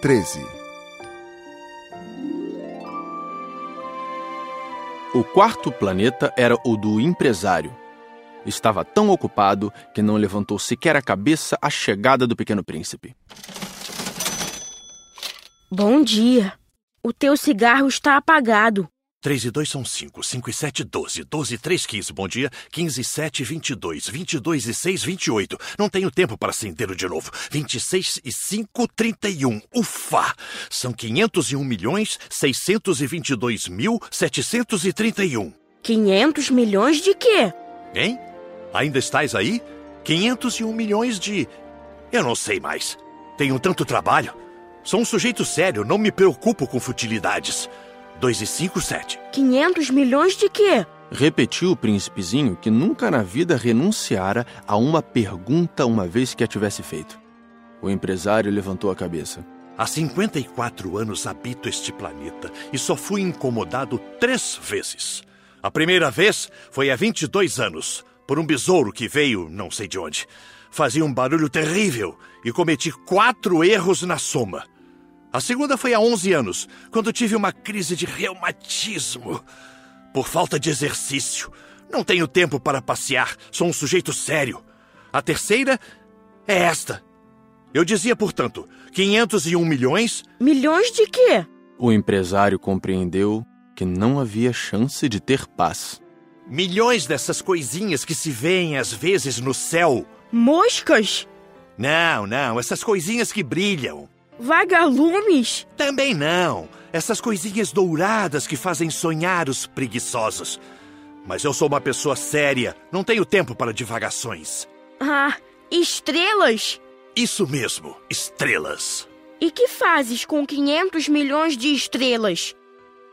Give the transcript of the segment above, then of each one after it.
13 O quarto planeta era o do empresário. Estava tão ocupado que não levantou sequer a cabeça à chegada do pequeno príncipe. Bom dia. O teu cigarro está apagado. 3 e 2 são 5, 5 e 7, 12, 12 e 3, 15, bom dia, 15 e 7, 22, 22 e 6, 28. Não tenho tempo para acender de novo. 26 e 5, 31. Ufa! São 501 milhões 622 mil 731. 500 milhões de quê? Hein? Ainda estás aí? 501 milhões de. Eu não sei mais. Tenho tanto trabalho. Sou um sujeito sério, não me preocupo com futilidades. 2 e 5, 7. 500 milhões de quê? Repetiu o príncipezinho que nunca na vida renunciara a uma pergunta uma vez que a tivesse feito. O empresário levantou a cabeça. Há 54 anos habito este planeta e só fui incomodado três vezes. A primeira vez foi há 22 anos, por um besouro que veio não sei de onde. Fazia um barulho terrível e cometi quatro erros na soma. A segunda foi há 11 anos, quando tive uma crise de reumatismo. Por falta de exercício. Não tenho tempo para passear, sou um sujeito sério. A terceira é esta. Eu dizia, portanto, 501 milhões. Milhões de quê? O empresário compreendeu que não havia chance de ter paz. Milhões dessas coisinhas que se veem às vezes no céu. Moscas? Não, não, essas coisinhas que brilham. Vagalumes? Também não. Essas coisinhas douradas que fazem sonhar os preguiçosos. Mas eu sou uma pessoa séria, não tenho tempo para divagações. Ah, estrelas? Isso mesmo, estrelas. E que fazes com 500 milhões de estrelas?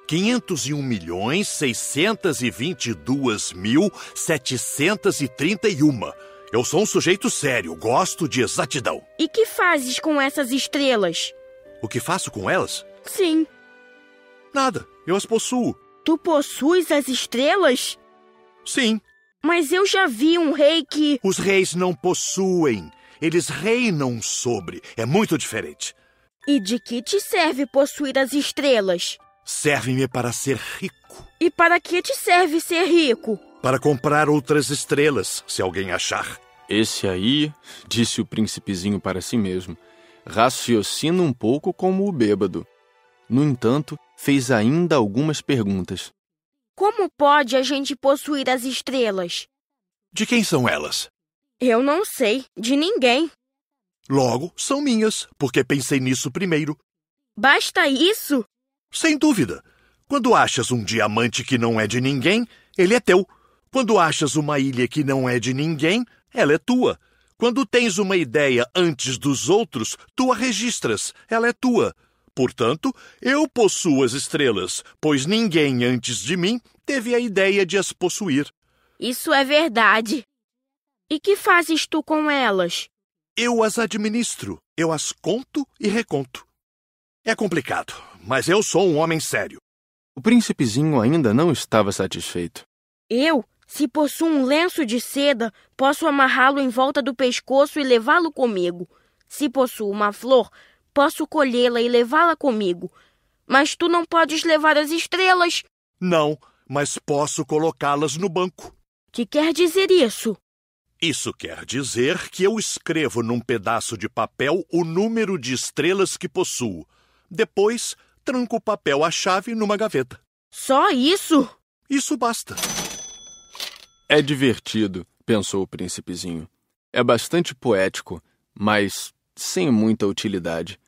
501 milhões 622 mil 731. Eu sou um sujeito sério, gosto de exatidão. E que fazes com essas estrelas? O que faço com elas? Sim. Nada, eu as possuo. Tu possuis as estrelas? Sim. Mas eu já vi um rei que. Os reis não possuem. Eles reinam sobre. É muito diferente. E de que te serve possuir as estrelas? Serve-me para ser rico. E para que te serve ser rico? Para comprar outras estrelas, se alguém achar. Esse aí, disse o príncipezinho para si mesmo, raciocina um pouco como o bêbado. No entanto, fez ainda algumas perguntas. Como pode a gente possuir as estrelas? De quem são elas? Eu não sei, de ninguém. Logo, são minhas, porque pensei nisso primeiro. Basta isso? Sem dúvida. Quando achas um diamante que não é de ninguém, ele é teu. Quando achas uma ilha que não é de ninguém, ela é tua. Quando tens uma ideia antes dos outros, tu a registras, ela é tua. Portanto, eu possuo as estrelas, pois ninguém antes de mim teve a ideia de as possuir. Isso é verdade. E que fazes tu com elas? Eu as administro, eu as conto e reconto. É complicado, mas eu sou um homem sério. O príncipezinho ainda não estava satisfeito. Eu, se possuo um lenço de seda, posso amarrá-lo em volta do pescoço e levá-lo comigo. Se possuo uma flor, posso colhê-la e levá-la comigo. Mas tu não podes levar as estrelas. Não, mas posso colocá-las no banco. Que quer dizer isso? Isso quer dizer que eu escrevo num pedaço de papel o número de estrelas que possuo. Depois, tranco o papel à chave numa gaveta. Só isso? Isso basta. É divertido, pensou o príncipezinho. É bastante poético, mas sem muita utilidade.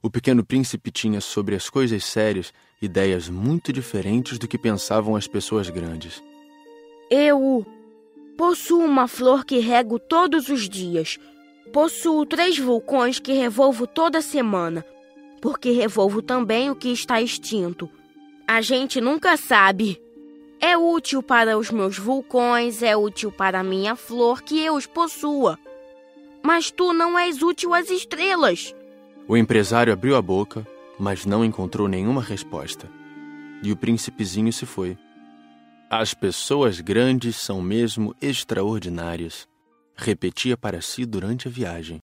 O pequeno príncipe tinha sobre as coisas sérias ideias muito diferentes do que pensavam as pessoas grandes. Eu possuo uma flor que rego todos os dias. Possuo três vulcões que revolvo toda semana, porque revolvo também o que está extinto. A gente nunca sabe. É útil para os meus vulcões, é útil para a minha flor que eu os possua. Mas tu não és útil às estrelas. O empresário abriu a boca, mas não encontrou nenhuma resposta. E o príncipezinho se foi. As pessoas grandes são mesmo extraordinárias, repetia para si durante a viagem.